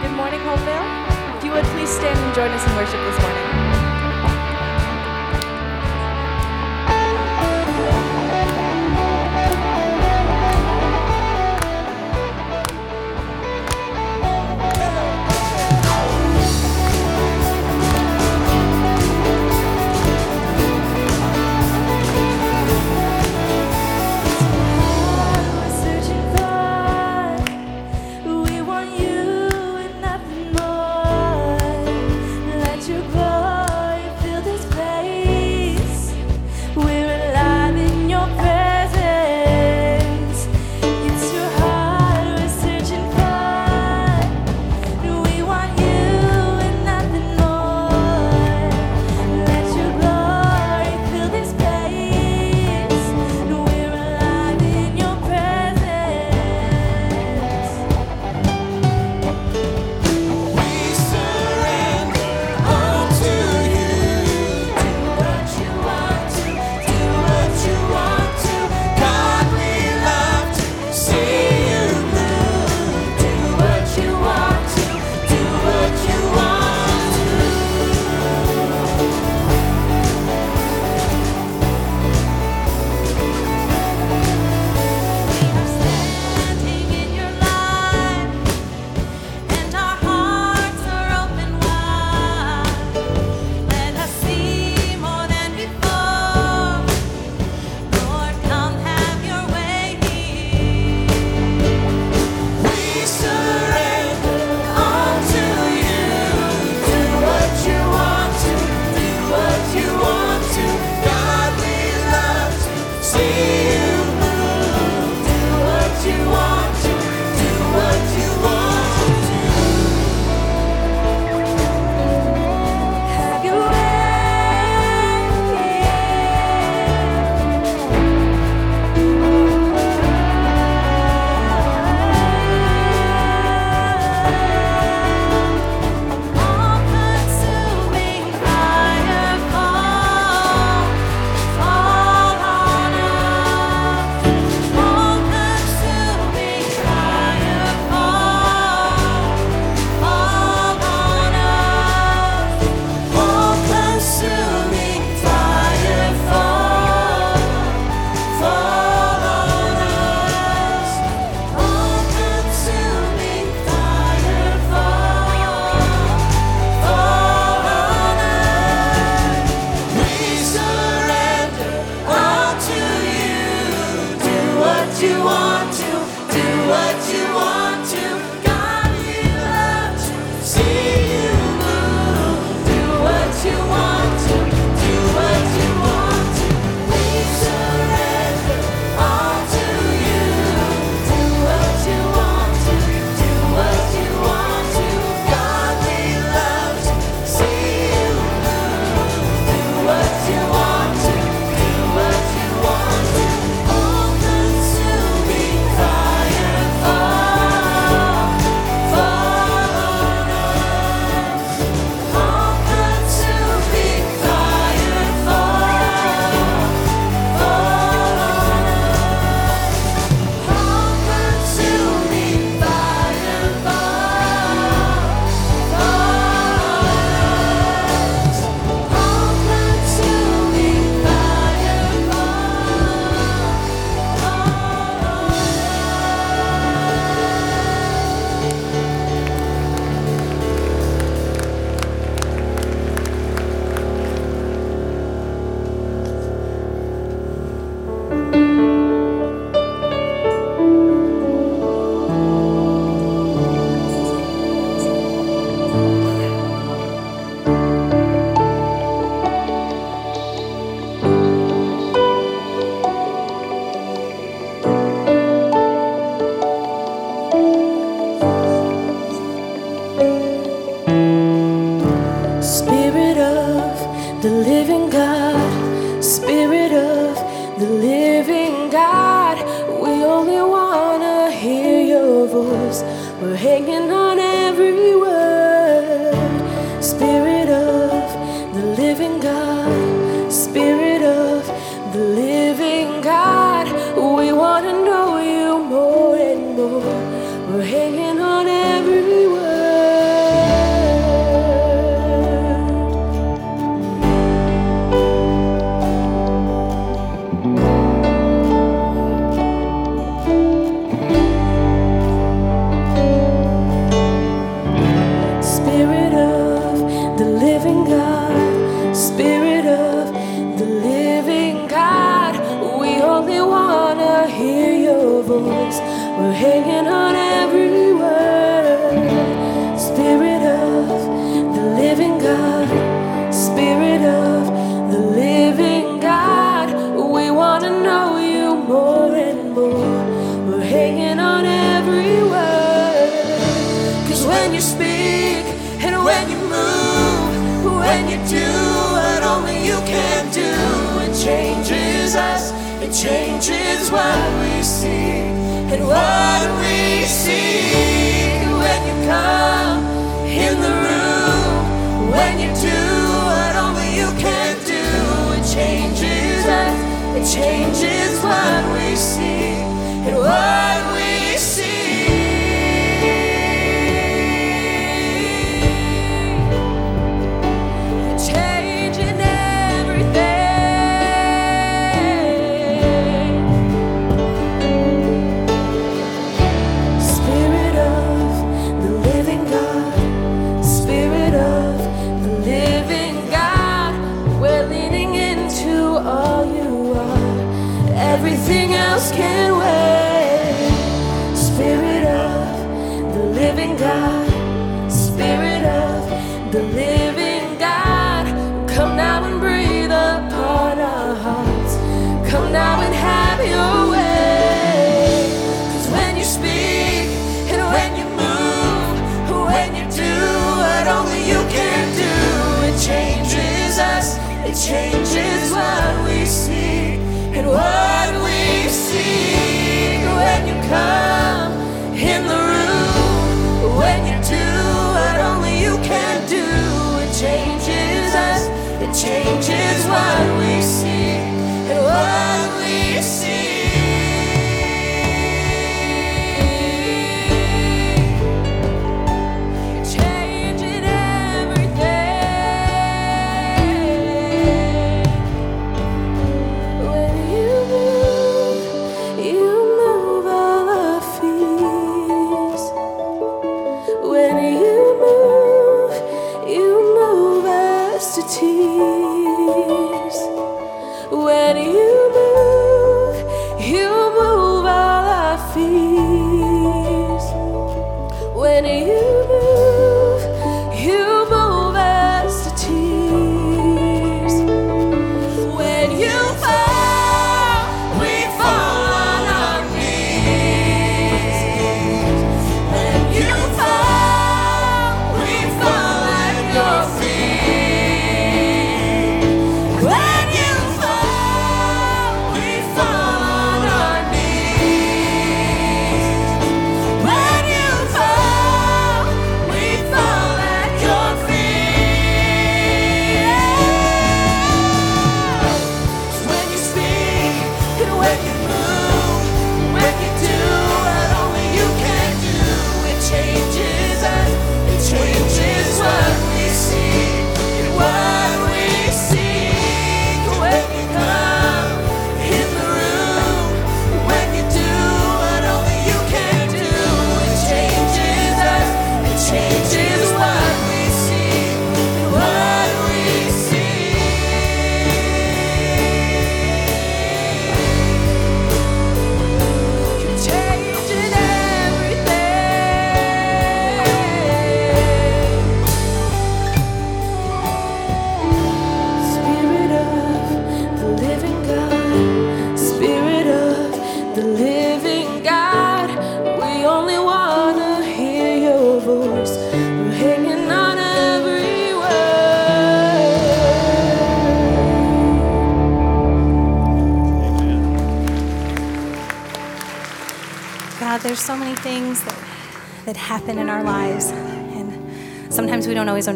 good morning, Hopevale. If you would please stand and join us in worship this morning. changes what we see and what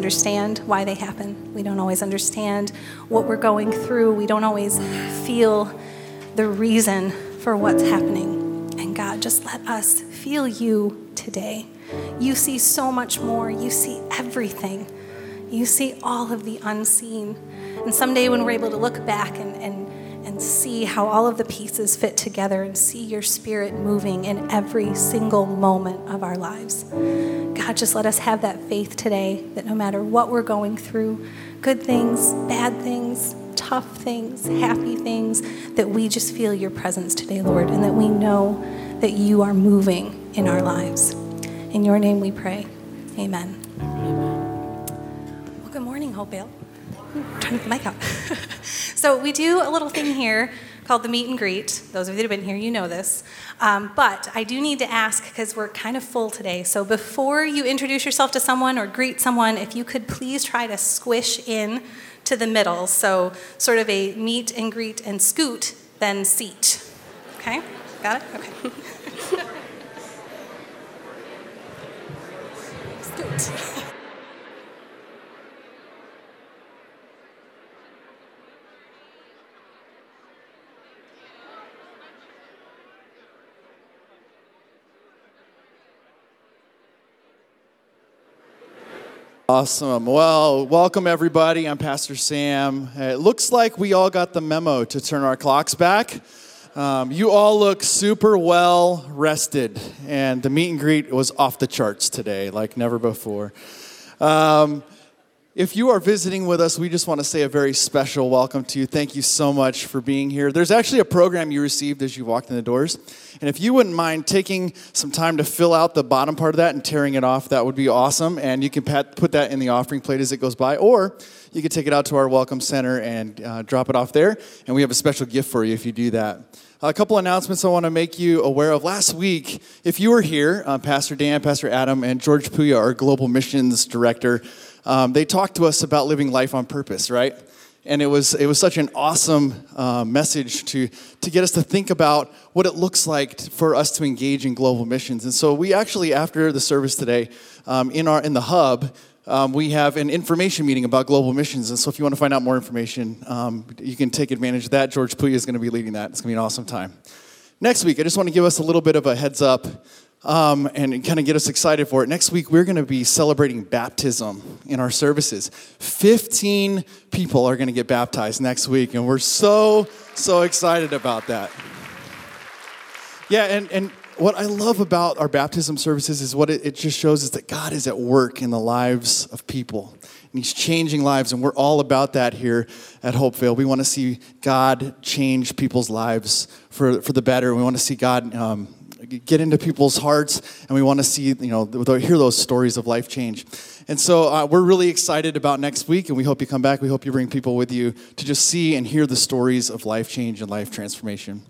understand why they happen. We don't always understand what we're going through. We don't always feel the reason for what's happening. And God, just let us feel you today. You see so much more, you see everything. You see all of the unseen. And someday, when we're able to look back and, and, and see how all of the pieces fit together and see your spirit moving in every single moment of our lives, God, just let us have that faith today that no matter what we're going through, good things, bad things, tough things, happy things, that we just feel your presence today, Lord, and that we know that you are moving in our lives. In your name we pray. Amen. Amen. Well, good morning, Hopevale. Turn the mic up. so we do a little thing here called the Meet and Greet. Those of you that have been here, you know this. Um, but I do need to ask because we're kind of full today. So before you introduce yourself to someone or greet someone, if you could please try to squish in to the middle. So sort of a meet and greet and scoot, then seat. Okay? Got it? Okay. scoot. Awesome. Well, welcome everybody. I'm Pastor Sam. It looks like we all got the memo to turn our clocks back. Um, you all look super well rested, and the meet and greet was off the charts today, like never before. Um, if you are visiting with us, we just want to say a very special welcome to you. Thank you so much for being here. There's actually a program you received as you walked in the doors. And if you wouldn't mind taking some time to fill out the bottom part of that and tearing it off, that would be awesome. And you can pat, put that in the offering plate as it goes by, or you can take it out to our Welcome Center and uh, drop it off there. And we have a special gift for you if you do that. A couple announcements I want to make you aware of. Last week, if you were here, uh, Pastor Dan, Pastor Adam, and George Puya, our global missions director, um, they talked to us about living life on purpose, right? And it was, it was such an awesome uh, message to, to get us to think about what it looks like for us to engage in global missions. And so we actually, after the service today, um, in, our, in the hub, um, we have an information meeting about global missions. And so if you want to find out more information, um, you can take advantage of that. George Puya is going to be leading that. It's going to be an awesome time. Next week, I just want to give us a little bit of a heads up um, and kind of get us excited for it. Next week, we're going to be celebrating baptism in our services. 15 people are going to get baptized next week, and we're so, so excited about that. Yeah, and, and what I love about our baptism services is what it, it just shows is that God is at work in the lives of people. And He's changing lives, and we're all about that here at Hopevale. We want to see God change people's lives for, for the better. We want to see God um, get into people's hearts and we want to see you know hear those stories of life change. And so uh, we're really excited about next week and we hope you come back. We hope you bring people with you to just see and hear the stories of life change and life transformation.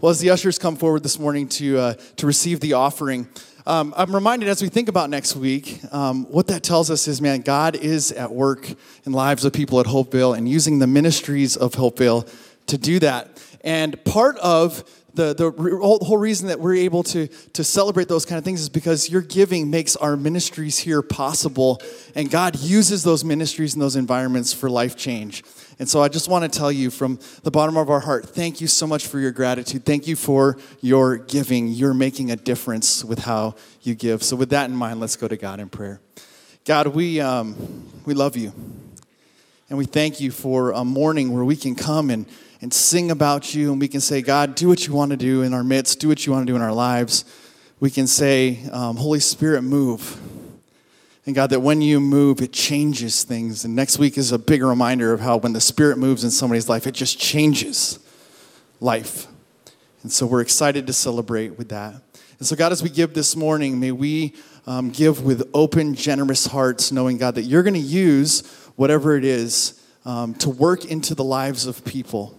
Well as the ushers come forward this morning to uh, to receive the offering um, I'm reminded as we think about next week, um, what that tells us is, man, God is at work in lives of people at Hopevale and using the ministries of Hopevale to do that. And part of the, the whole reason that we're able to, to celebrate those kind of things is because your giving makes our ministries here possible, and God uses those ministries and those environments for life change. And so I just want to tell you from the bottom of our heart, thank you so much for your gratitude. Thank you for your giving. You're making a difference with how you give. So, with that in mind, let's go to God in prayer. God, we, um, we love you. And we thank you for a morning where we can come and and sing about you, and we can say, God, do what you want to do in our midst, do what you want to do in our lives. We can say, um, Holy Spirit, move. And God, that when you move, it changes things. And next week is a big reminder of how when the Spirit moves in somebody's life, it just changes life. And so we're excited to celebrate with that. And so, God, as we give this morning, may we um, give with open, generous hearts, knowing, God, that you're going to use whatever it is um, to work into the lives of people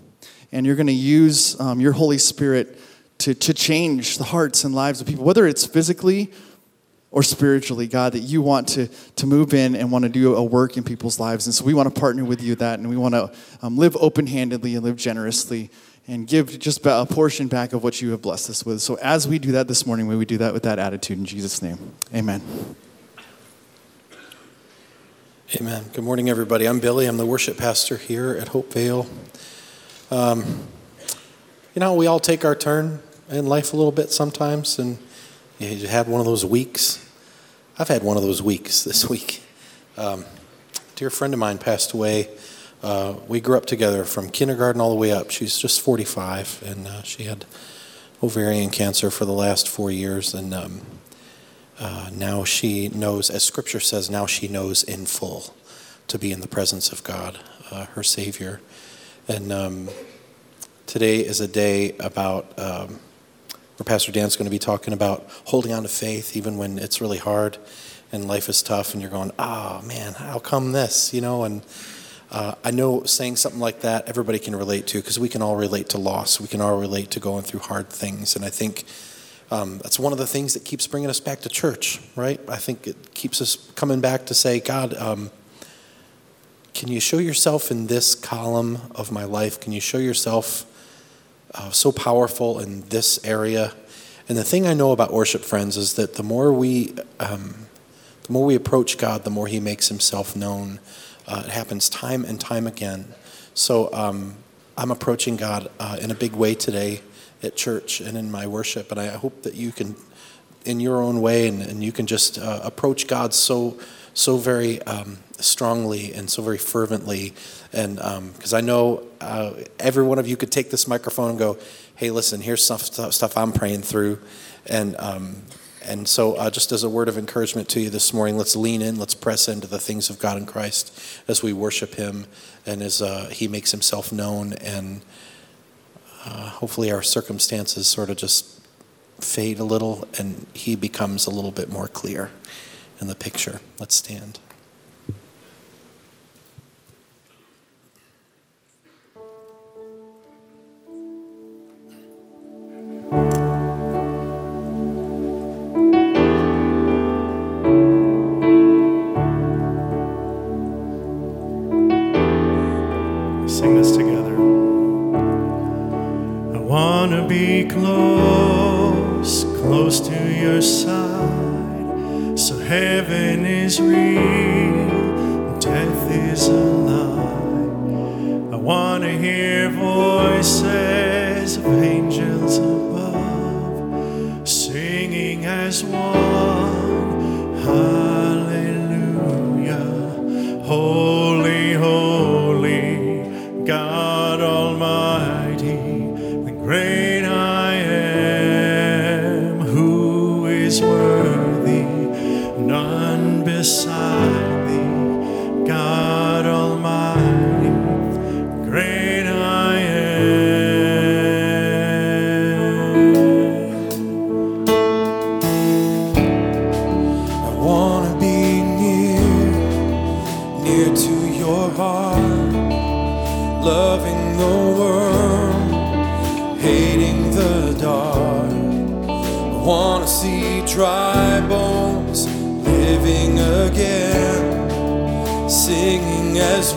and you're going to use um, your Holy Spirit to, to change the hearts and lives of people, whether it's physically or spiritually, God, that you want to, to move in and want to do a work in people's lives. And so we want to partner with you that, and we want to um, live open handedly and live generously and give just a portion back of what you have blessed us with. So as we do that this morning, may we do that with that attitude in Jesus' name. Amen. Amen. Good morning, everybody. I'm Billy. I'm the worship pastor here at Hopevale. Um, you know, we all take our turn in life a little bit sometimes, and you had one of those weeks. I've had one of those weeks this week. Um, dear friend of mine passed away. Uh, we grew up together from kindergarten all the way up. She's just 45, and uh, she had ovarian cancer for the last four years, and um, uh, now she knows, as Scripture says, now she knows in full to be in the presence of God, uh, her Savior. And um, today is a day about um, where Pastor Dan's going to be talking about holding on to faith even when it's really hard and life is tough and you're going, oh man, how come this? You know, and uh, I know saying something like that everybody can relate to because we can all relate to loss. We can all relate to going through hard things. And I think um, that's one of the things that keeps bringing us back to church, right? I think it keeps us coming back to say, God, um, can you show yourself in this column of my life? Can you show yourself uh, so powerful in this area? And the thing I know about worship friends is that the more we, um, the more we approach God, the more He makes Himself known. Uh, it happens time and time again. So um, I'm approaching God uh, in a big way today at church and in my worship, and I hope that you can, in your own way, and, and you can just uh, approach God so so very um, strongly and so very fervently, and because um, I know uh, every one of you could take this microphone and go, "Hey, listen, here's stuff stuff I'm praying through," and um, and so, uh, just as a word of encouragement to you this morning, let's lean in, let's press into the things of God in Christ as we worship Him and as uh, He makes Himself known. And uh, hopefully, our circumstances sort of just fade a little and He becomes a little bit more clear in the picture. Let's stand. Close, close to your side. So heaven is real, death is a lie. I want to hear voices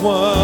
one.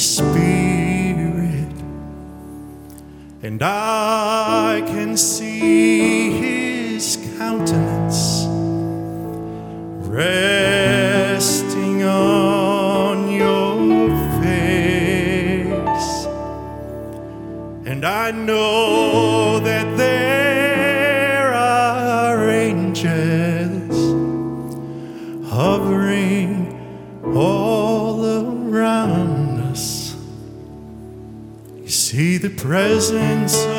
Spirit, and I can see presence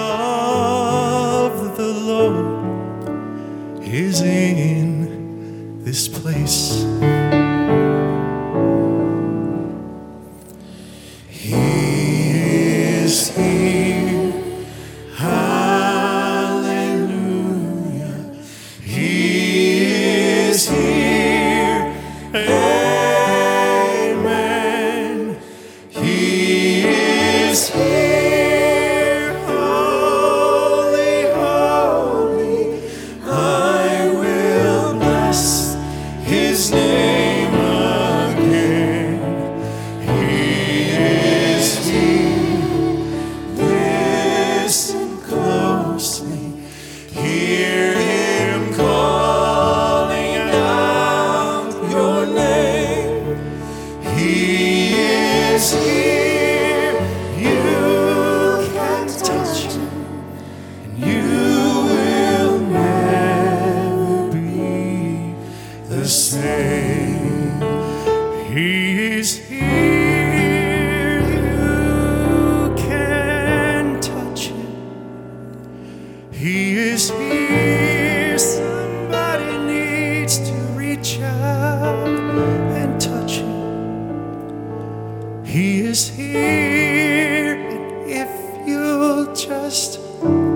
just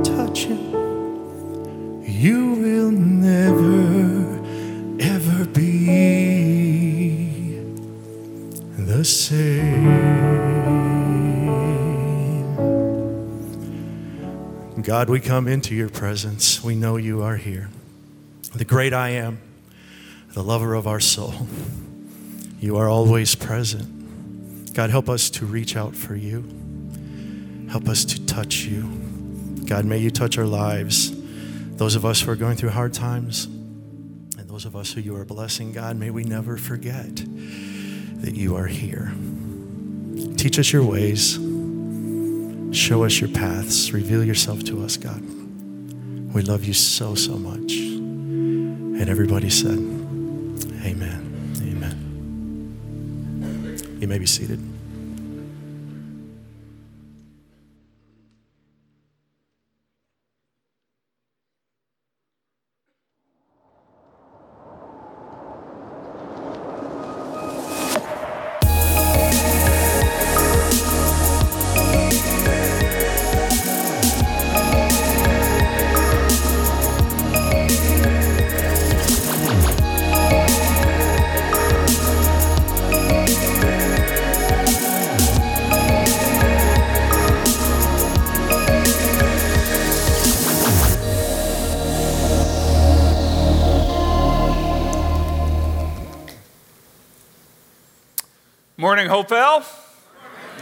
touch him, you will never, ever be the same. God, we come into your presence. We know you are here. The great I am, the lover of our soul. You are always present. God, help us to reach out for you. Help us to touch you. God, may you touch our lives. Those of us who are going through hard times and those of us who you are blessing, God, may we never forget that you are here. Teach us your ways. Show us your paths. Reveal yourself to us, God. We love you so, so much. And everybody said, Amen. Amen. You may be seated. Hopevale.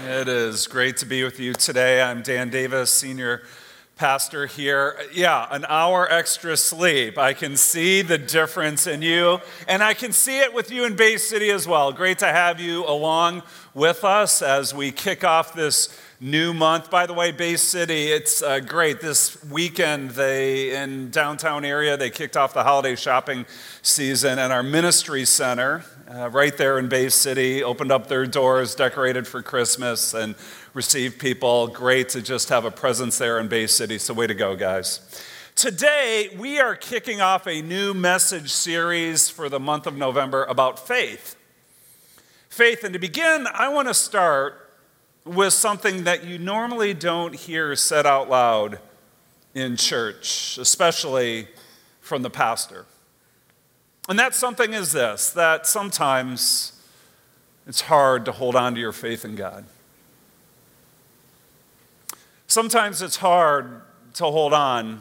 It is great to be with you today. I'm Dan Davis, senior pastor here. Yeah, an hour extra sleep. I can see the difference in you, and I can see it with you in Bay City as well. Great to have you along with us as we kick off this new month. By the way, Bay City, it's uh, great. This weekend, they in downtown area, they kicked off the holiday shopping season, and our ministry center uh, right there in Bay City, opened up their doors, decorated for Christmas, and received people. Great to just have a presence there in Bay City. So, way to go, guys. Today, we are kicking off a new message series for the month of November about faith. Faith, and to begin, I want to start with something that you normally don't hear said out loud in church, especially from the pastor. And that something is this that sometimes it's hard to hold on to your faith in God. Sometimes it's hard to hold on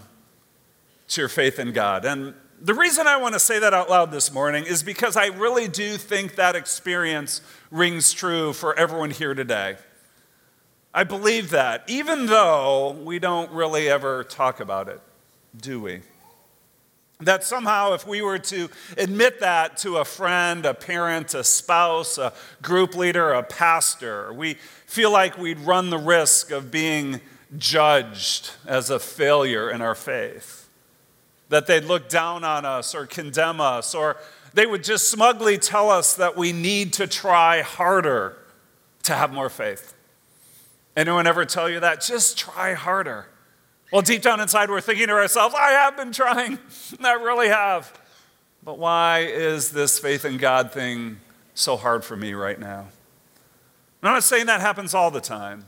to your faith in God. And The reason I want to say that out loud this morning is because I really do think that experience rings true for everyone here today. I believe that, even though we don't really ever talk about it, do we? That somehow, if we were to admit that to a friend, a parent, a spouse, a group leader, a pastor, we feel like we'd run the risk of being judged as a failure in our faith. That they'd look down on us or condemn us, or they would just smugly tell us that we need to try harder to have more faith. Anyone ever tell you that? Just try harder. Well, deep down inside, we're thinking to ourselves, I have been trying. I really have. But why is this faith in God thing so hard for me right now? I'm not saying that happens all the time,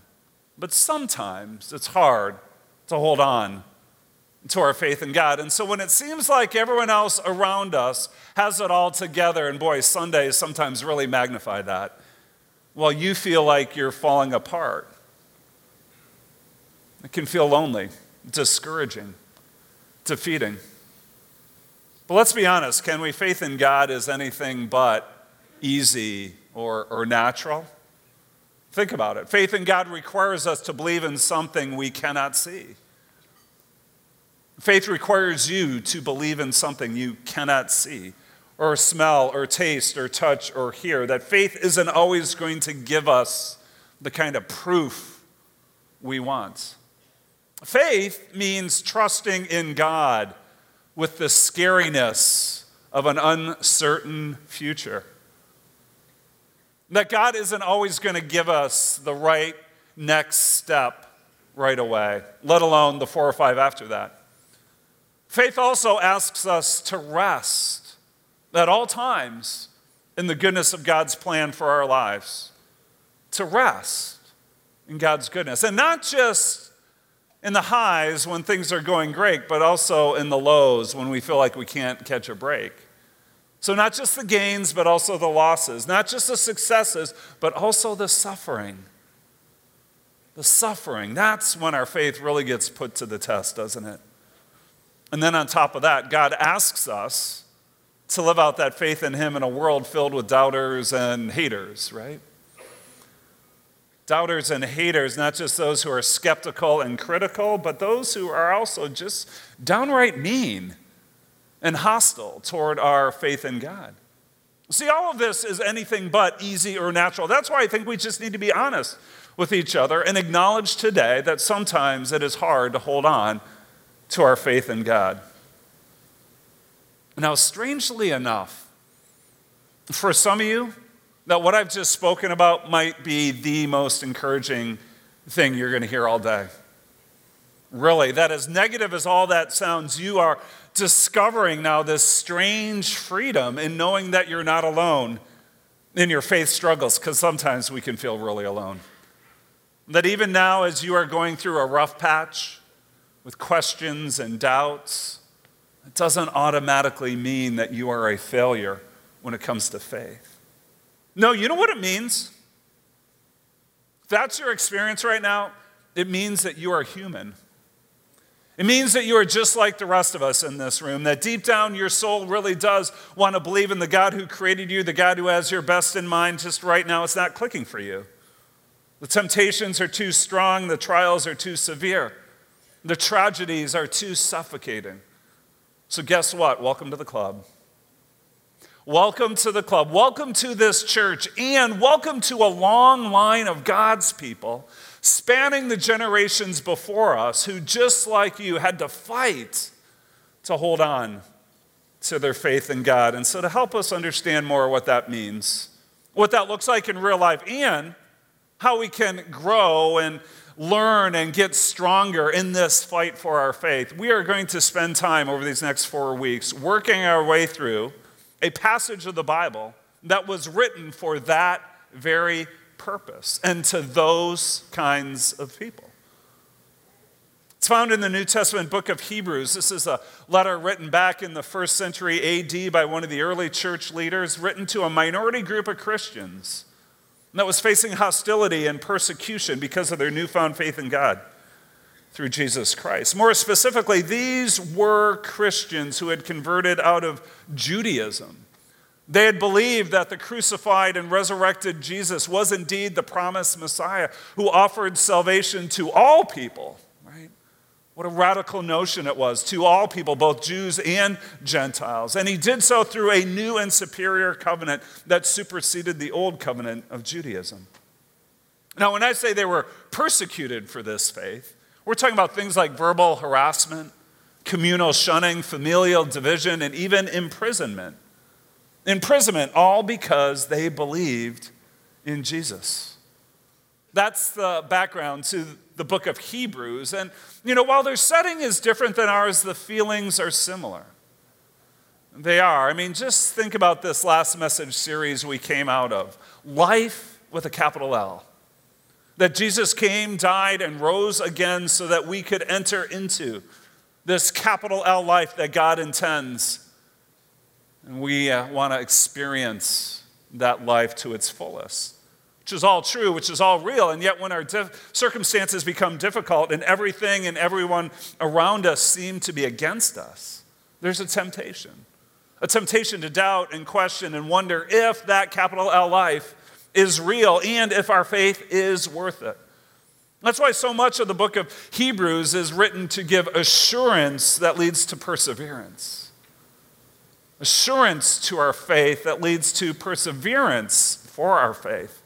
but sometimes it's hard to hold on to our faith in God. And so when it seems like everyone else around us has it all together, and boy, Sundays sometimes really magnify that, well, you feel like you're falling apart. It can feel lonely, discouraging, defeating. But let's be honest can we faith in God as anything but easy or, or natural? Think about it. Faith in God requires us to believe in something we cannot see. Faith requires you to believe in something you cannot see, or smell, or taste, or touch, or hear. That faith isn't always going to give us the kind of proof we want. Faith means trusting in God with the scariness of an uncertain future. That God isn't always going to give us the right next step right away, let alone the four or five after that. Faith also asks us to rest at all times in the goodness of God's plan for our lives. To rest in God's goodness. And not just in the highs when things are going great, but also in the lows when we feel like we can't catch a break. So, not just the gains, but also the losses, not just the successes, but also the suffering. The suffering, that's when our faith really gets put to the test, doesn't it? And then on top of that, God asks us to live out that faith in Him in a world filled with doubters and haters, right? Doubters and haters, not just those who are skeptical and critical, but those who are also just downright mean and hostile toward our faith in God. See, all of this is anything but easy or natural. That's why I think we just need to be honest with each other and acknowledge today that sometimes it is hard to hold on to our faith in God. Now, strangely enough, for some of you, that what I've just spoken about might be the most encouraging thing you're going to hear all day. Really, that as negative as all that sounds, you are discovering now this strange freedom in knowing that you're not alone in your faith struggles, because sometimes we can feel really alone. That even now, as you are going through a rough patch with questions and doubts, it doesn't automatically mean that you are a failure when it comes to faith. No, you know what it means? If that's your experience right now, it means that you are human. It means that you are just like the rest of us in this room, that deep down your soul really does want to believe in the God who created you, the God who has your best in mind. Just right now, it's not clicking for you. The temptations are too strong, the trials are too severe, the tragedies are too suffocating. So, guess what? Welcome to the club. Welcome to the club. Welcome to this church. And welcome to a long line of God's people spanning the generations before us who, just like you, had to fight to hold on to their faith in God. And so, to help us understand more what that means, what that looks like in real life, and how we can grow and learn and get stronger in this fight for our faith, we are going to spend time over these next four weeks working our way through a passage of the Bible that was written for that very purpose and to those kinds of people. It's found in the New Testament book of Hebrews. This is a letter written back in the first century AD by one of the early church leaders, written to a minority group of Christians that was facing hostility and persecution because of their newfound faith in God. Through Jesus Christ. More specifically, these were Christians who had converted out of Judaism. They had believed that the crucified and resurrected Jesus was indeed the promised Messiah who offered salvation to all people, right? What a radical notion it was to all people, both Jews and Gentiles. And he did so through a new and superior covenant that superseded the old covenant of Judaism. Now, when I say they were persecuted for this faith, we're talking about things like verbal harassment, communal shunning, familial division, and even imprisonment imprisonment, all because they believed in Jesus. That's the background to the book of Hebrews. And, you know, while their setting is different than ours, the feelings are similar. They are. I mean, just think about this last message series we came out of life with a capital L. That Jesus came, died, and rose again so that we could enter into this capital L life that God intends and we uh, want to experience that life to its fullest, which is all true, which is all real. And yet, when our circumstances become difficult and everything and everyone around us seem to be against us, there's a temptation. A temptation to doubt and question and wonder if that capital L life is real and if our faith is worth it. That's why so much of the book of Hebrews is written to give assurance that leads to perseverance assurance to our faith that leads to perseverance for our faith.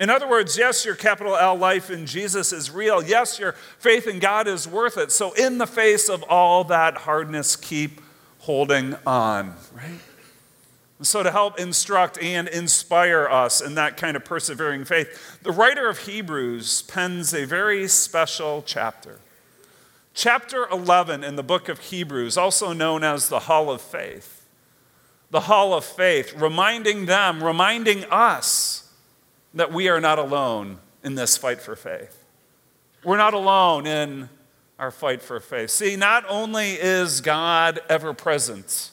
In other words, yes, your capital L life in Jesus is real. Yes, your faith in God is worth it. So, in the face of all that hardness, keep holding on, right? So, to help instruct and inspire us in that kind of persevering faith, the writer of Hebrews pens a very special chapter. Chapter 11 in the book of Hebrews, also known as the Hall of Faith the hall of faith, reminding them, reminding us that we are not alone in this fight for faith. We're not alone in our fight for faith. See, not only is God ever present,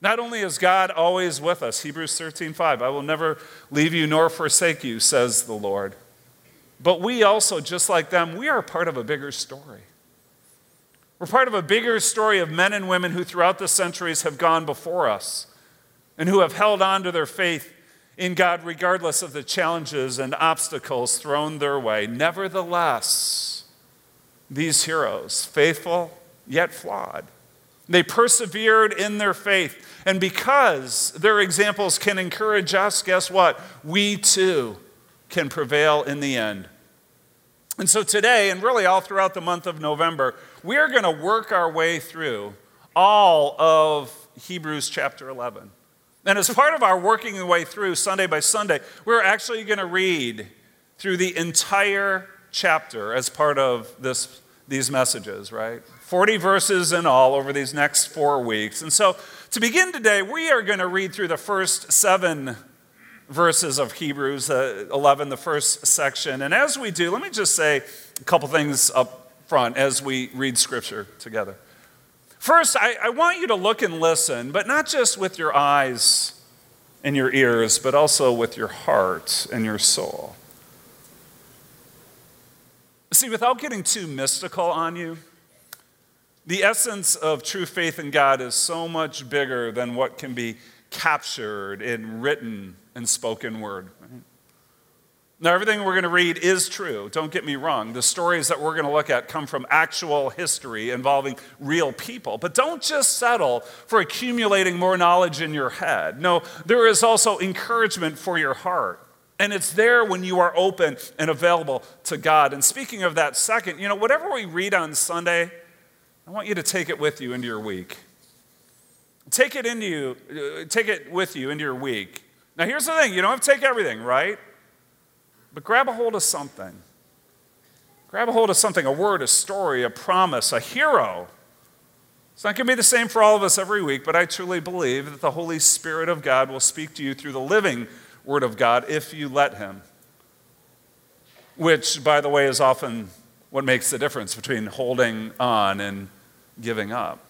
not only is God always with us, Hebrews 13, 5, I will never leave you nor forsake you, says the Lord. But we also, just like them, we are part of a bigger story. We're part of a bigger story of men and women who, throughout the centuries, have gone before us and who have held on to their faith in God regardless of the challenges and obstacles thrown their way. Nevertheless, these heroes, faithful yet flawed, they persevered in their faith. And because their examples can encourage us, guess what? We too can prevail in the end. And so today, and really all throughout the month of November, we are going to work our way through all of Hebrews chapter 11. And as part of our working the way through Sunday by Sunday, we're actually going to read through the entire chapter as part of this, these messages, right? 40 verses in all over these next four weeks. And so to begin today, we are going to read through the first seven verses of Hebrews uh, 11, the first section. And as we do, let me just say a couple things up front as we read scripture together. First, I, I want you to look and listen, but not just with your eyes and your ears, but also with your heart and your soul. See, without getting too mystical on you, the essence of true faith in God is so much bigger than what can be captured in written and spoken word. Now, everything we're going to read is true. Don't get me wrong. The stories that we're going to look at come from actual history involving real people. But don't just settle for accumulating more knowledge in your head. No, there is also encouragement for your heart. And it's there when you are open and available to God. And speaking of that second, you know, whatever we read on Sunday, I want you to take it with you into your week. Take it into you, uh, take it with you into your week. Now here's the thing, you don't have to take everything, right? But grab a hold of something. Grab a hold of something a word, a story, a promise, a hero. It's not going to be the same for all of us every week, but I truly believe that the Holy Spirit of God will speak to you through the living Word of God if you let Him. Which, by the way, is often what makes the difference between holding on and giving up.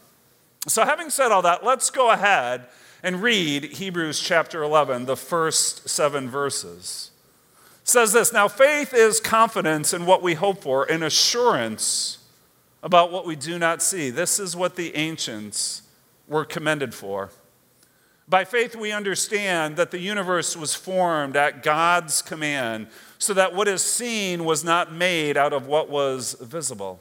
So, having said all that, let's go ahead and read Hebrews chapter 11, the first seven verses says this Now, faith is confidence in what we hope for and assurance about what we do not see. This is what the ancients were commended for. By faith, we understand that the universe was formed at God's command, so that what is seen was not made out of what was visible.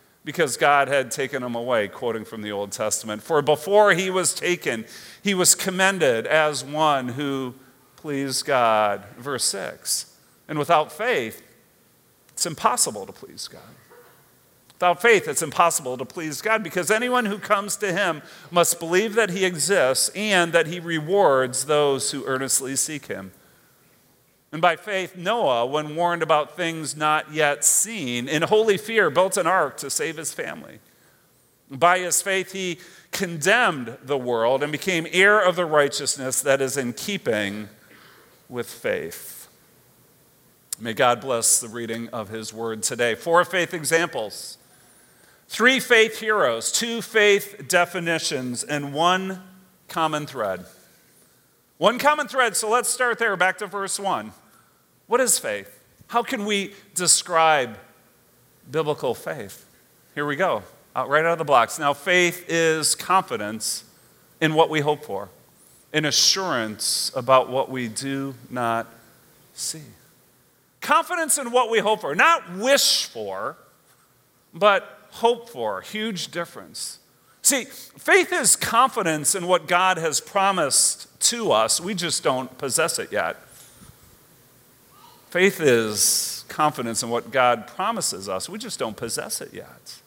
because God had taken him away, quoting from the Old Testament. For before he was taken, he was commended as one who pleased God. Verse 6. And without faith, it's impossible to please God. Without faith, it's impossible to please God because anyone who comes to him must believe that he exists and that he rewards those who earnestly seek him. And by faith, Noah, when warned about things not yet seen, in holy fear built an ark to save his family. By his faith, he condemned the world and became heir of the righteousness that is in keeping with faith. May God bless the reading of his word today. Four faith examples Three faith heroes, two faith definitions, and one common thread. One common thread, so let's start there, back to verse 1. What is faith? How can we describe biblical faith? Here we go, out right out of the blocks. Now, faith is confidence in what we hope for, an assurance about what we do not see. Confidence in what we hope for, not wish for, but hope for. Huge difference. See, faith is confidence in what God has promised to us. We just don't possess it yet. Faith is confidence in what God promises us. We just don't possess it yet.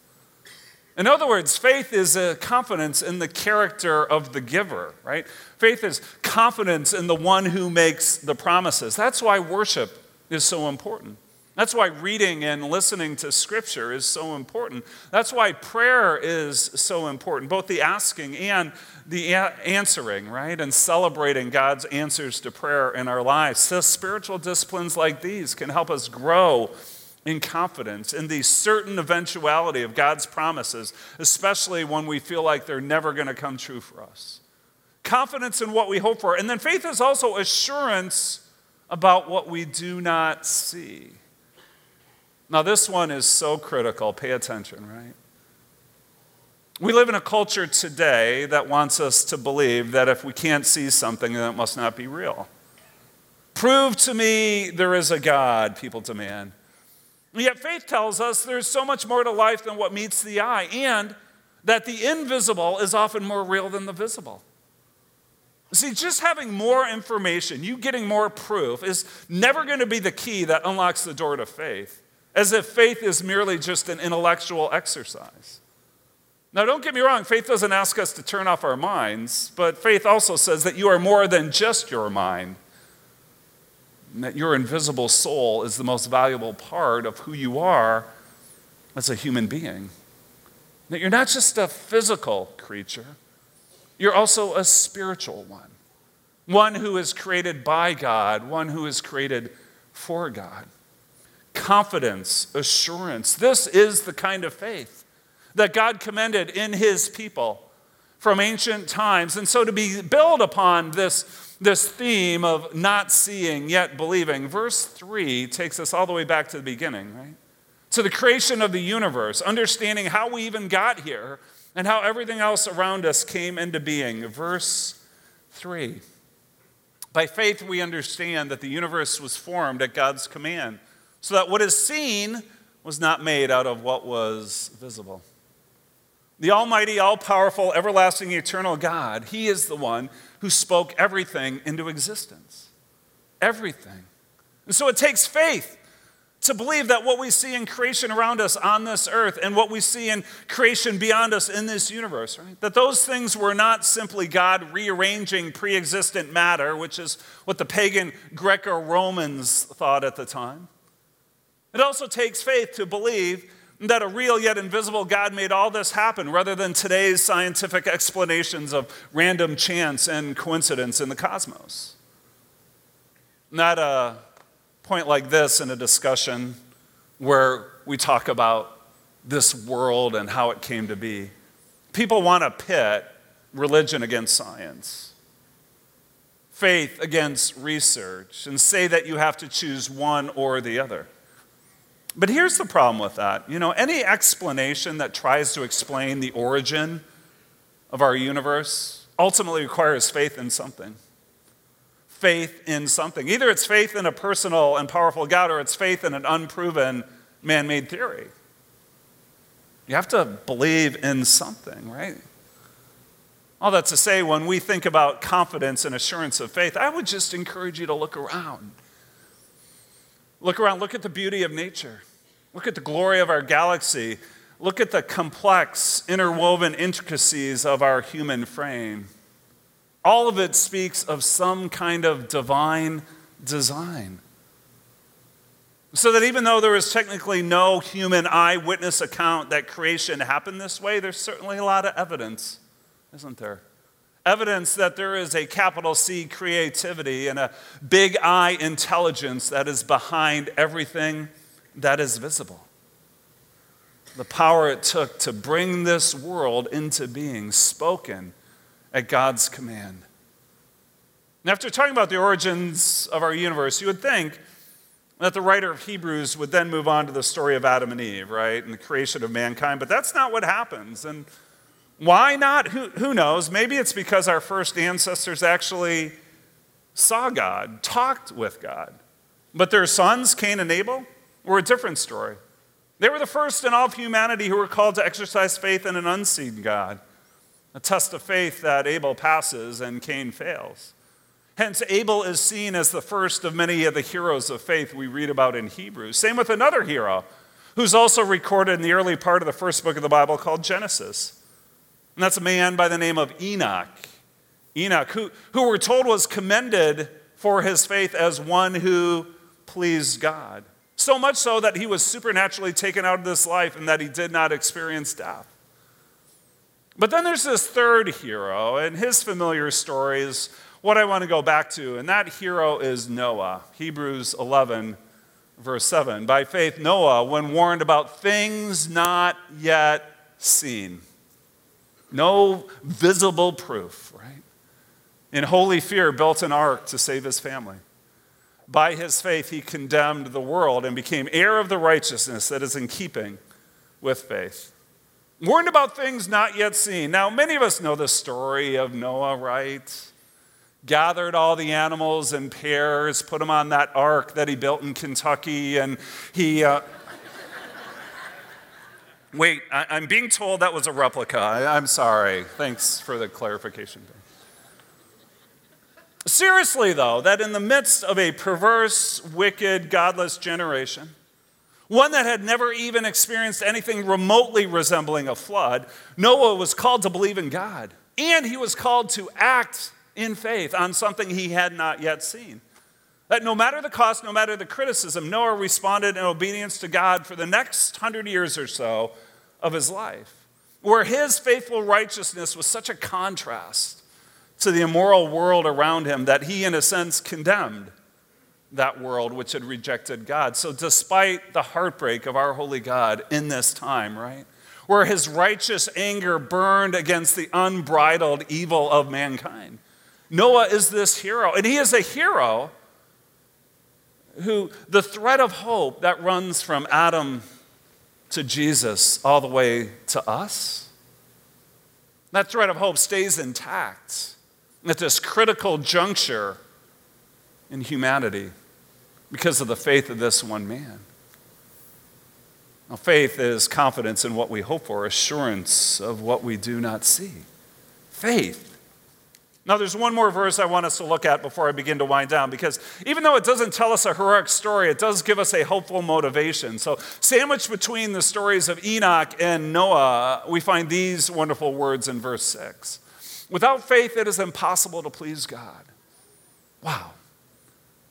In other words, faith is a confidence in the character of the giver, right? Faith is confidence in the one who makes the promises. That's why worship is so important. That's why reading and listening to Scripture is so important. That's why prayer is so important, both the asking and the answering, right? And celebrating God's answers to prayer in our lives. So, spiritual disciplines like these can help us grow in confidence in the certain eventuality of God's promises, especially when we feel like they're never going to come true for us. Confidence in what we hope for. And then faith is also assurance about what we do not see. Now, this one is so critical. Pay attention, right? We live in a culture today that wants us to believe that if we can't see something, then it must not be real. Prove to me there is a God, people demand. Yet faith tells us there's so much more to life than what meets the eye, and that the invisible is often more real than the visible. See, just having more information, you getting more proof, is never going to be the key that unlocks the door to faith as if faith is merely just an intellectual exercise. Now, don't get me wrong, faith doesn't ask us to turn off our minds, but faith also says that you are more than just your mind, and that your invisible soul is the most valuable part of who you are as a human being. That you're not just a physical creature, you're also a spiritual one, one who is created by God, one who is created for God confidence, assurance. This is the kind of faith that God commended in his people from ancient times. And so to be build upon this, this theme of not seeing yet believing, verse 3 takes us all the way back to the beginning, right? To the creation of the universe, understanding how we even got here and how everything else around us came into being. Verse 3. By faith, we understand that the universe was formed at God's command so that what is seen was not made out of what was visible. The Almighty, all powerful, everlasting, eternal God, He is the one who spoke everything into existence. Everything. And so it takes faith to believe that what we see in creation around us on this earth and what we see in creation beyond us in this universe, right? That those things were not simply God rearranging pre existent matter, which is what the pagan Greco Romans thought at the time. It also takes faith to believe that a real yet invisible God made all this happen rather than today's scientific explanations of random chance and coincidence in the cosmos. Not a point like this in a discussion where we talk about this world and how it came to be. People want to pit religion against science, faith against research, and say that you have to choose one or the other. But here's the problem with that. You know, any explanation that tries to explain the origin of our universe ultimately requires faith in something. Faith in something. Either it's faith in a personal and powerful God or it's faith in an unproven man made theory. You have to believe in something, right? All that to say, when we think about confidence and assurance of faith, I would just encourage you to look around. Look around, look at the beauty of nature. Look at the glory of our galaxy. Look at the complex, interwoven intricacies of our human frame. All of it speaks of some kind of divine design. So that even though there is technically no human eyewitness account that creation happened this way, there's certainly a lot of evidence, isn't there? Evidence that there is a capital C creativity and a big I intelligence that is behind everything that is visible. The power it took to bring this world into being, spoken at God's command. And after talking about the origins of our universe, you would think that the writer of Hebrews would then move on to the story of Adam and Eve, right, and the creation of mankind. But that's not what happens. And why not? Who, who knows? Maybe it's because our first ancestors actually saw God, talked with God. But their sons, Cain and Abel, were a different story. They were the first in all of humanity who were called to exercise faith in an unseen God, a test of faith that Abel passes and Cain fails. Hence, Abel is seen as the first of many of the heroes of faith we read about in Hebrews. Same with another hero who's also recorded in the early part of the first book of the Bible called Genesis. And that's a man by the name of Enoch. Enoch, who, who we're told was commended for his faith as one who pleased God. So much so that he was supernaturally taken out of this life and that he did not experience death. But then there's this third hero, and his familiar story is what I want to go back to, and that hero is Noah. Hebrews 11, verse 7. By faith, Noah, when warned about things not yet seen, no visible proof, right? In holy fear, built an ark to save his family. By his faith, he condemned the world and became heir of the righteousness that is in keeping with faith. Warned about things not yet seen. Now, many of us know the story of Noah, right? gathered all the animals in pairs, put them on that ark that he built in Kentucky, and he. Uh... Wait, I, am being told that was a replica. I, I'm sorry. Thanks for the clarification. Seriously, though, that in the midst of a perverse, wicked, godless generation, one that had never even experienced anything remotely resembling a flood, Noah was called to believe in God. And he was called to act in faith on something he had not yet seen. That no matter the cost, no matter the criticism, Noah responded in obedience to God for the next hundred years or so of his life, where his faithful righteousness was such a contrast to the immoral world around him that he, in a sense, condemned that world which had rejected God. So, despite the heartbreak of our holy God in this time, right, where his righteous anger burned against the unbridled evil of mankind, Noah is this hero, and he is a hero who the thread of hope that runs from Adam to Jesus all the way to us, that thread of hope stays intact at this critical juncture in humanity because of the faith of this one man. Now, faith is confidence in what we hope for, assurance of what we do not see. Faith now, there's one more verse I want us to look at before I begin to wind down, because even though it doesn't tell us a heroic story, it does give us a hopeful motivation. So, sandwiched between the stories of Enoch and Noah, we find these wonderful words in verse 6 Without faith, it is impossible to please God. Wow.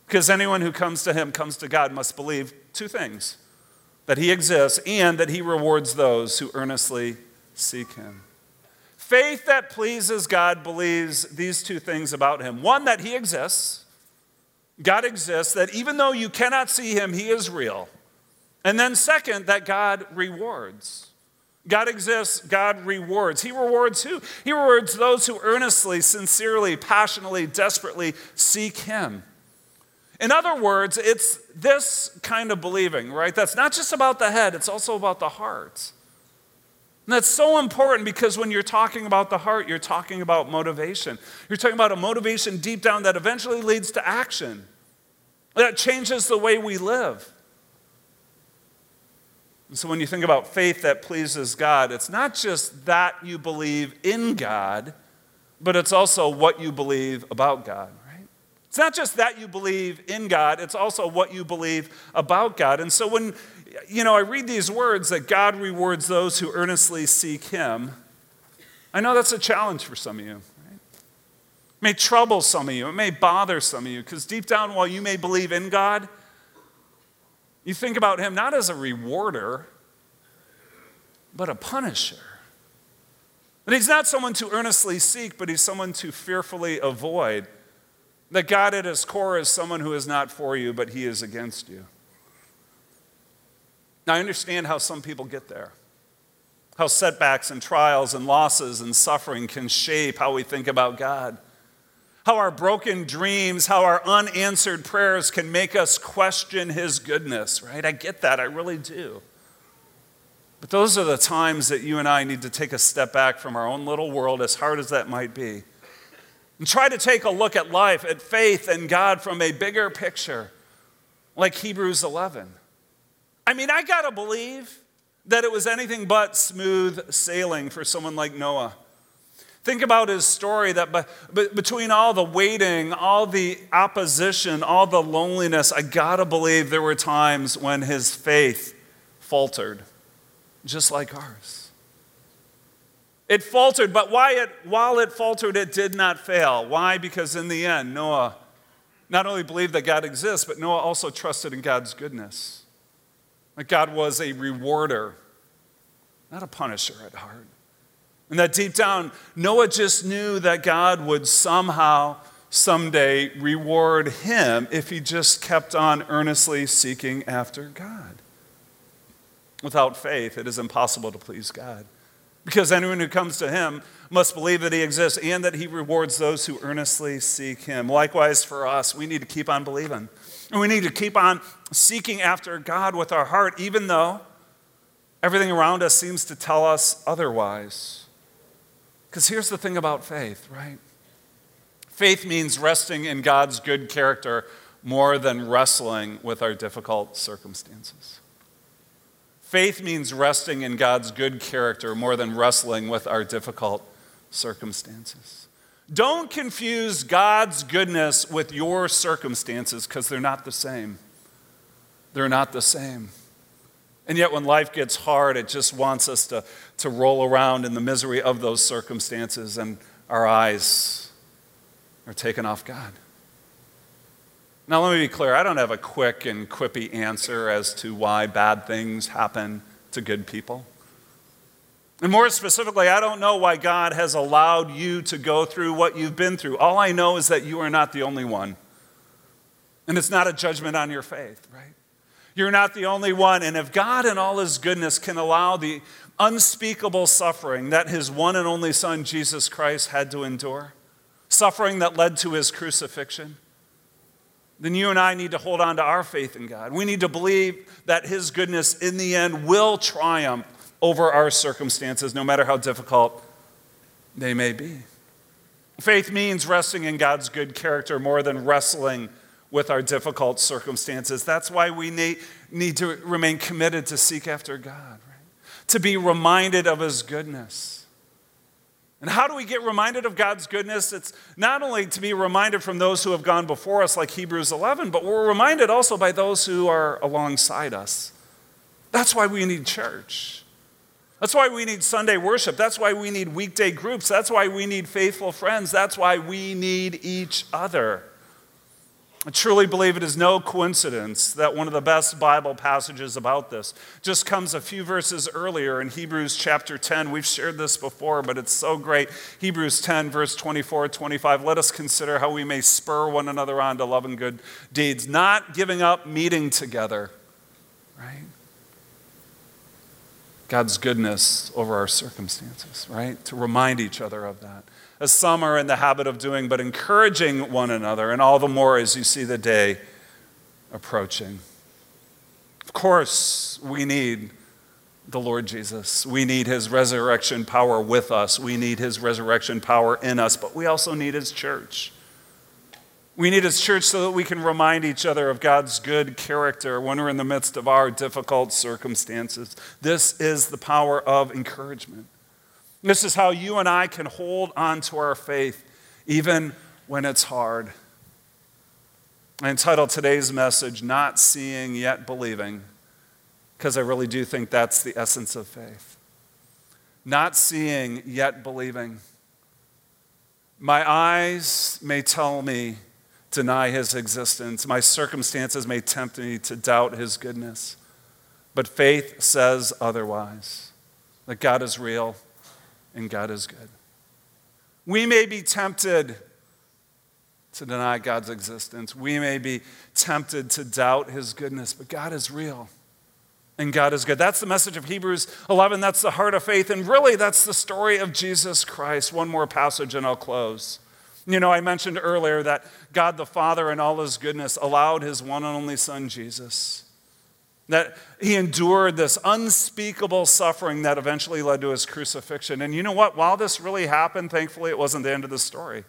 Because anyone who comes to him comes to God must believe two things that he exists and that he rewards those who earnestly seek him. Faith that pleases God believes these two things about him one, that he exists, God exists, that even though you cannot see him, he is real. And then, second, that God rewards. God exists, God rewards. He rewards who? He rewards those who earnestly, sincerely, passionately, desperately seek Him. In other words, it's this kind of believing, right? That's not just about the head, it's also about the heart. And that's so important because when you're talking about the heart, you're talking about motivation. You're talking about a motivation deep down that eventually leads to action, that changes the way we live. And so when you think about faith that pleases God, it's not just that you believe in God, but it's also what you believe about God, right? It's not just that you believe in God, it's also what you believe about God. And so when you know, I read these words that God rewards those who earnestly seek him, I know that's a challenge for some of you. Right? It may trouble some of you, it may bother some of you, because deep down, while you may believe in God, you think about him not as a rewarder, but a punisher. That he's not someone to earnestly seek, but he's someone to fearfully avoid. That God at his core is someone who is not for you, but he is against you. Now, I understand how some people get there, how setbacks and trials and losses and suffering can shape how we think about God how our broken dreams, how our unanswered prayers can make us question His goodness, right? I get that, I really do. But those are the times that you and I need to take a step back from our own little world, as hard as that might be, and try to take a look at life, at faith and God from a bigger picture, like Hebrews 11. I mean, I gotta believe that it was anything but smooth sailing for someone like Noah. Think about his story that between all the waiting, all the opposition, all the loneliness, I gotta believe there were times when his faith faltered, just like ours. It faltered, but why it, while it faltered, it did not fail. Why? Because in the end, Noah not only believed that God exists, but Noah also trusted in God's goodness. That God was a rewarder, not a punisher at heart. And that deep down, Noah just knew that God would somehow, someday reward him if he just kept on earnestly seeking after God. Without faith, it is impossible to please God. Because anyone who comes to him must believe that he exists and that he rewards those who earnestly seek him. Likewise, for us, we need to keep on believing. And we need to keep on seeking after God with our heart, even though everything around us seems to tell us otherwise. Because here's the thing about faith, right? Faith means resting in God's good character more than wrestling with our difficult circumstances. Faith means resting in God's good character more than wrestling with our difficult circumstances. Don't confuse God's goodness with your circumstances because they're not the same. They're not the same. And yet, when life gets hard, it just wants us to, to roll around in the misery of those circumstances, and our eyes are taken off God. Now, let me be clear I don't have a quick and quippy answer as to why bad things happen to good people. And more specifically, I don't know why God has allowed you to go through what you've been through. All I know is that you are not the only one. And it's not a judgment on your faith, right? You're not the only one. And if God, in all his goodness, can allow the unspeakable suffering that his one and only Son, Jesus Christ, had to endure, suffering that led to his crucifixion, then you and I need to hold on to our faith in God. We need to believe that his goodness in the end will triumph over our circumstances, no matter how difficult they may be. Faith means resting in God's good character more than wrestling with our difficult circumstances. That's why we need, need to remain committed to seek after God, right? to be reminded of His goodness. And how do we get reminded of God's goodness? It's not only to be reminded from those who have gone before us, like Hebrews 11, but we're reminded also by those who are alongside us. That's why we need church. That's why we need Sunday worship. That's why we need weekday groups. That's why we need faithful friends. That's why we need each other. I truly believe it is no coincidence that one of the best Bible passages about this just comes a few verses earlier in Hebrews chapter 10. We've shared this before, but it's so great. Hebrews 10, verse 24, 25. Let us consider how we may spur one another on to love and good deeds, not giving up meeting together, right? God's goodness over our circumstances, right? To remind each other of that as some are in the habit of doing, but encouraging one another, and all the more as you see the day approaching. Of course, we need the Lord Jesus. We need his resurrection power with us. We need his resurrection power in us, but we also need his church. We need his church so that we can remind each other of God's good character when we're in the midst of our difficult circumstances. This is the power of encouragement. This is how you and I can hold on to our faith even when it's hard. I entitled today's message, Not Seeing Yet Believing, because I really do think that's the essence of faith. Not seeing yet believing. My eyes may tell me deny his existence. My circumstances may tempt me to doubt his goodness. But faith says otherwise that God is real and God is good. We may be tempted to deny God's existence. We may be tempted to doubt his goodness, but God is real and God is good. That's the message of Hebrews 11. That's the heart of faith. And really, that's the story of Jesus Christ. One more passage and I'll close. You know, I mentioned earlier that God the Father, in all his goodness, allowed his one and only Son, Jesus, that he endured this unspeakable suffering that eventually led to his crucifixion. And you know what? While this really happened, thankfully, it wasn't the end of the story.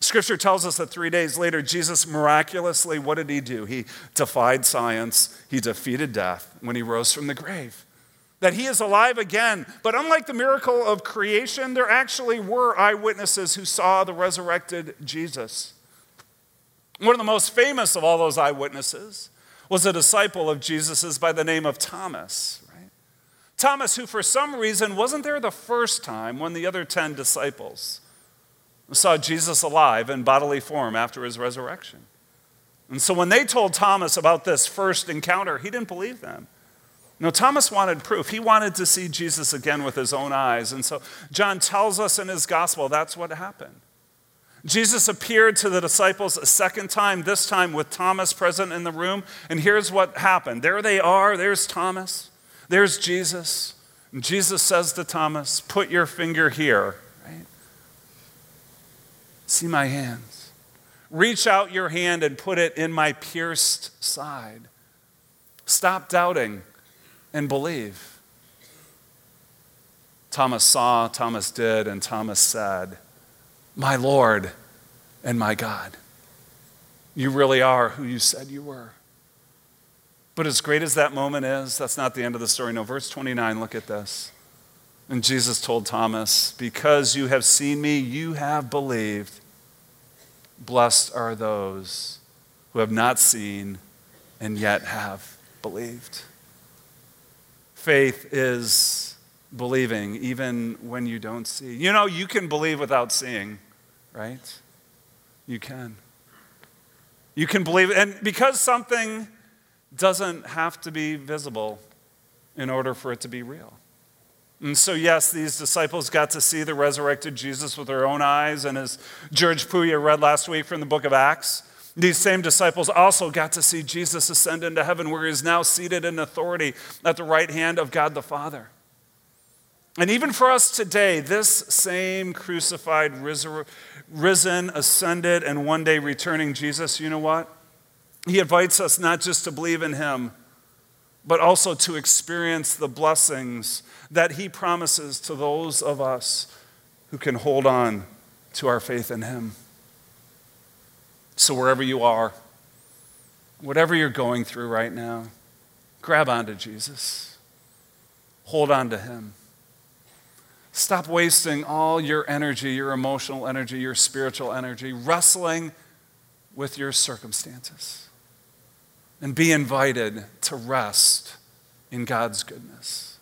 Scripture tells us that three days later, Jesus miraculously, what did he do? He defied science, he defeated death when he rose from the grave. That he is alive again. But unlike the miracle of creation, there actually were eyewitnesses who saw the resurrected Jesus. One of the most famous of all those eyewitnesses was a disciple of Jesus's by the name of Thomas. Right? Thomas, who for some reason wasn't there the first time when the other 10 disciples saw Jesus alive in bodily form after his resurrection. And so when they told Thomas about this first encounter, he didn't believe them. No, Thomas wanted proof. He wanted to see Jesus again with his own eyes. And so John tells us in his gospel that's what happened. Jesus appeared to the disciples a second time, this time with Thomas present in the room. And here's what happened there they are. There's Thomas. There's Jesus. And Jesus says to Thomas, Put your finger here, right? See my hands. Reach out your hand and put it in my pierced side. Stop doubting and believe. Thomas saw, Thomas did, and Thomas said, my Lord and my God. You really are who you said you were. But as great as that moment is, that's not the end of the story. No, verse 29, look at this. And Jesus told Thomas, Because you have seen me, you have believed. Blessed are those who have not seen and yet have believed. Faith is believing even when you don't see. You know, you can believe without seeing, right? You can. You can believe, and because something doesn't have to be visible in order for it to be real. And so, yes, these disciples got to see the resurrected Jesus with their own eyes. And as George Puya read last week from the book of Acts, these same disciples also got to see Jesus ascend into heaven, where he is now seated in authority at the right hand of God the Father. And even for us today, this same crucified, risen, ascended, and one day returning Jesus, you know what? He invites us not just to believe in him, but also to experience the blessings that he promises to those of us who can hold on to our faith in him. So, wherever you are, whatever you're going through right now, grab onto Jesus, hold on to him. Stop wasting all your energy, your emotional energy, your spiritual energy, wrestling with your circumstances. And be invited to rest in God's goodness.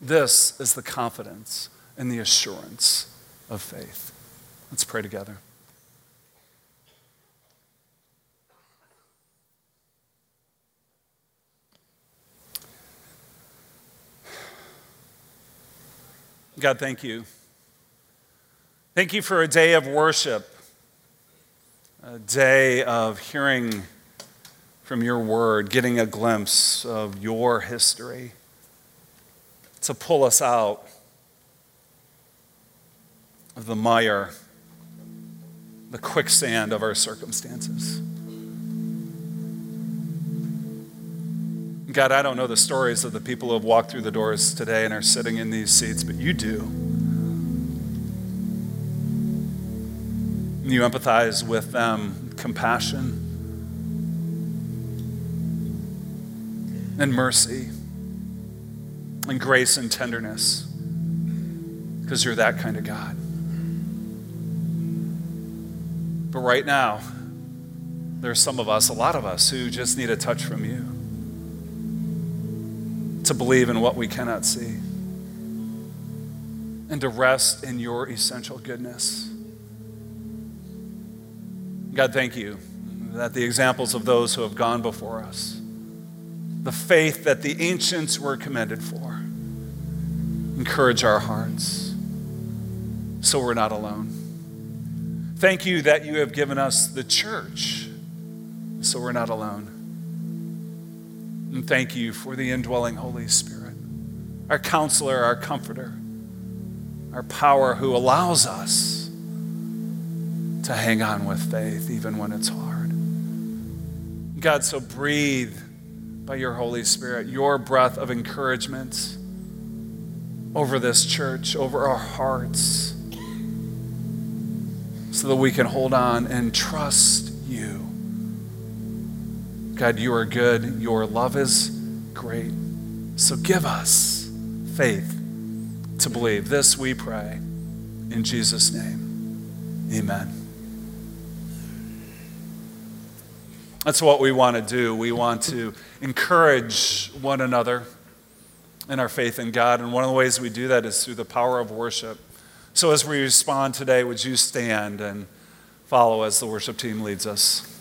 This is the confidence and the assurance of faith. Let's pray together. God, thank you. Thank you for a day of worship, a day of hearing from your word, getting a glimpse of your history to pull us out of the mire, the quicksand of our circumstances. God, I don't know the stories of the people who have walked through the doors today and are sitting in these seats, but you do. You empathize with them, compassion and mercy and grace and tenderness, because you're that kind of God. But right now, there's some of us, a lot of us, who just need a touch from you to believe in what we cannot see and to rest in your essential goodness. God, thank you that the examples of those who have gone before us, the faith that the ancients were commended for, encourage our hearts so we're not alone. Thank you that you have given us the church so we're not alone. And thank you for the indwelling Holy Spirit, our counselor, our comforter, our power who allows us to hang on with faith even when it's hard. God, so breathe by your Holy Spirit your breath of encouragement over this church, over our hearts, so that we can hold on and trust you. God, you are good. Your love is great. So give us faith to believe. This we pray in Jesus' name. Amen. That's what we want to do. We want to encourage one another in our faith in God. And one of the ways we do that is through the power of worship. So as we respond today, would you stand and follow as the worship team leads us?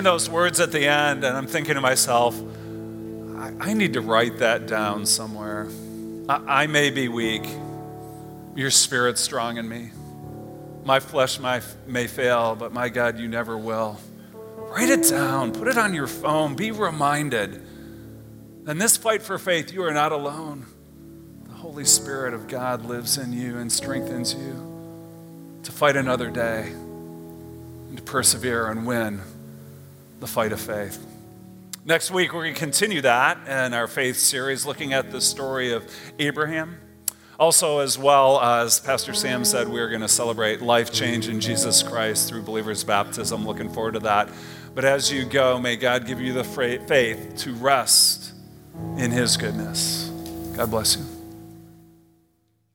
Singing those words at the end, and I'm thinking to myself, I, I need to write that down somewhere. I, I may be weak, your spirit's strong in me. My flesh may, may fail, but my God, you never will. Write it down, put it on your phone, be reminded. In this fight for faith, you are not alone. The Holy Spirit of God lives in you and strengthens you to fight another day and to persevere and win the fight of faith. Next week, we're going to continue that in our faith series, looking at the story of Abraham. Also, as well as Pastor Sam said, we are going to celebrate life change in Jesus Christ through believers' baptism. Looking forward to that. But as you go, may God give you the faith to rest in His goodness. God bless you.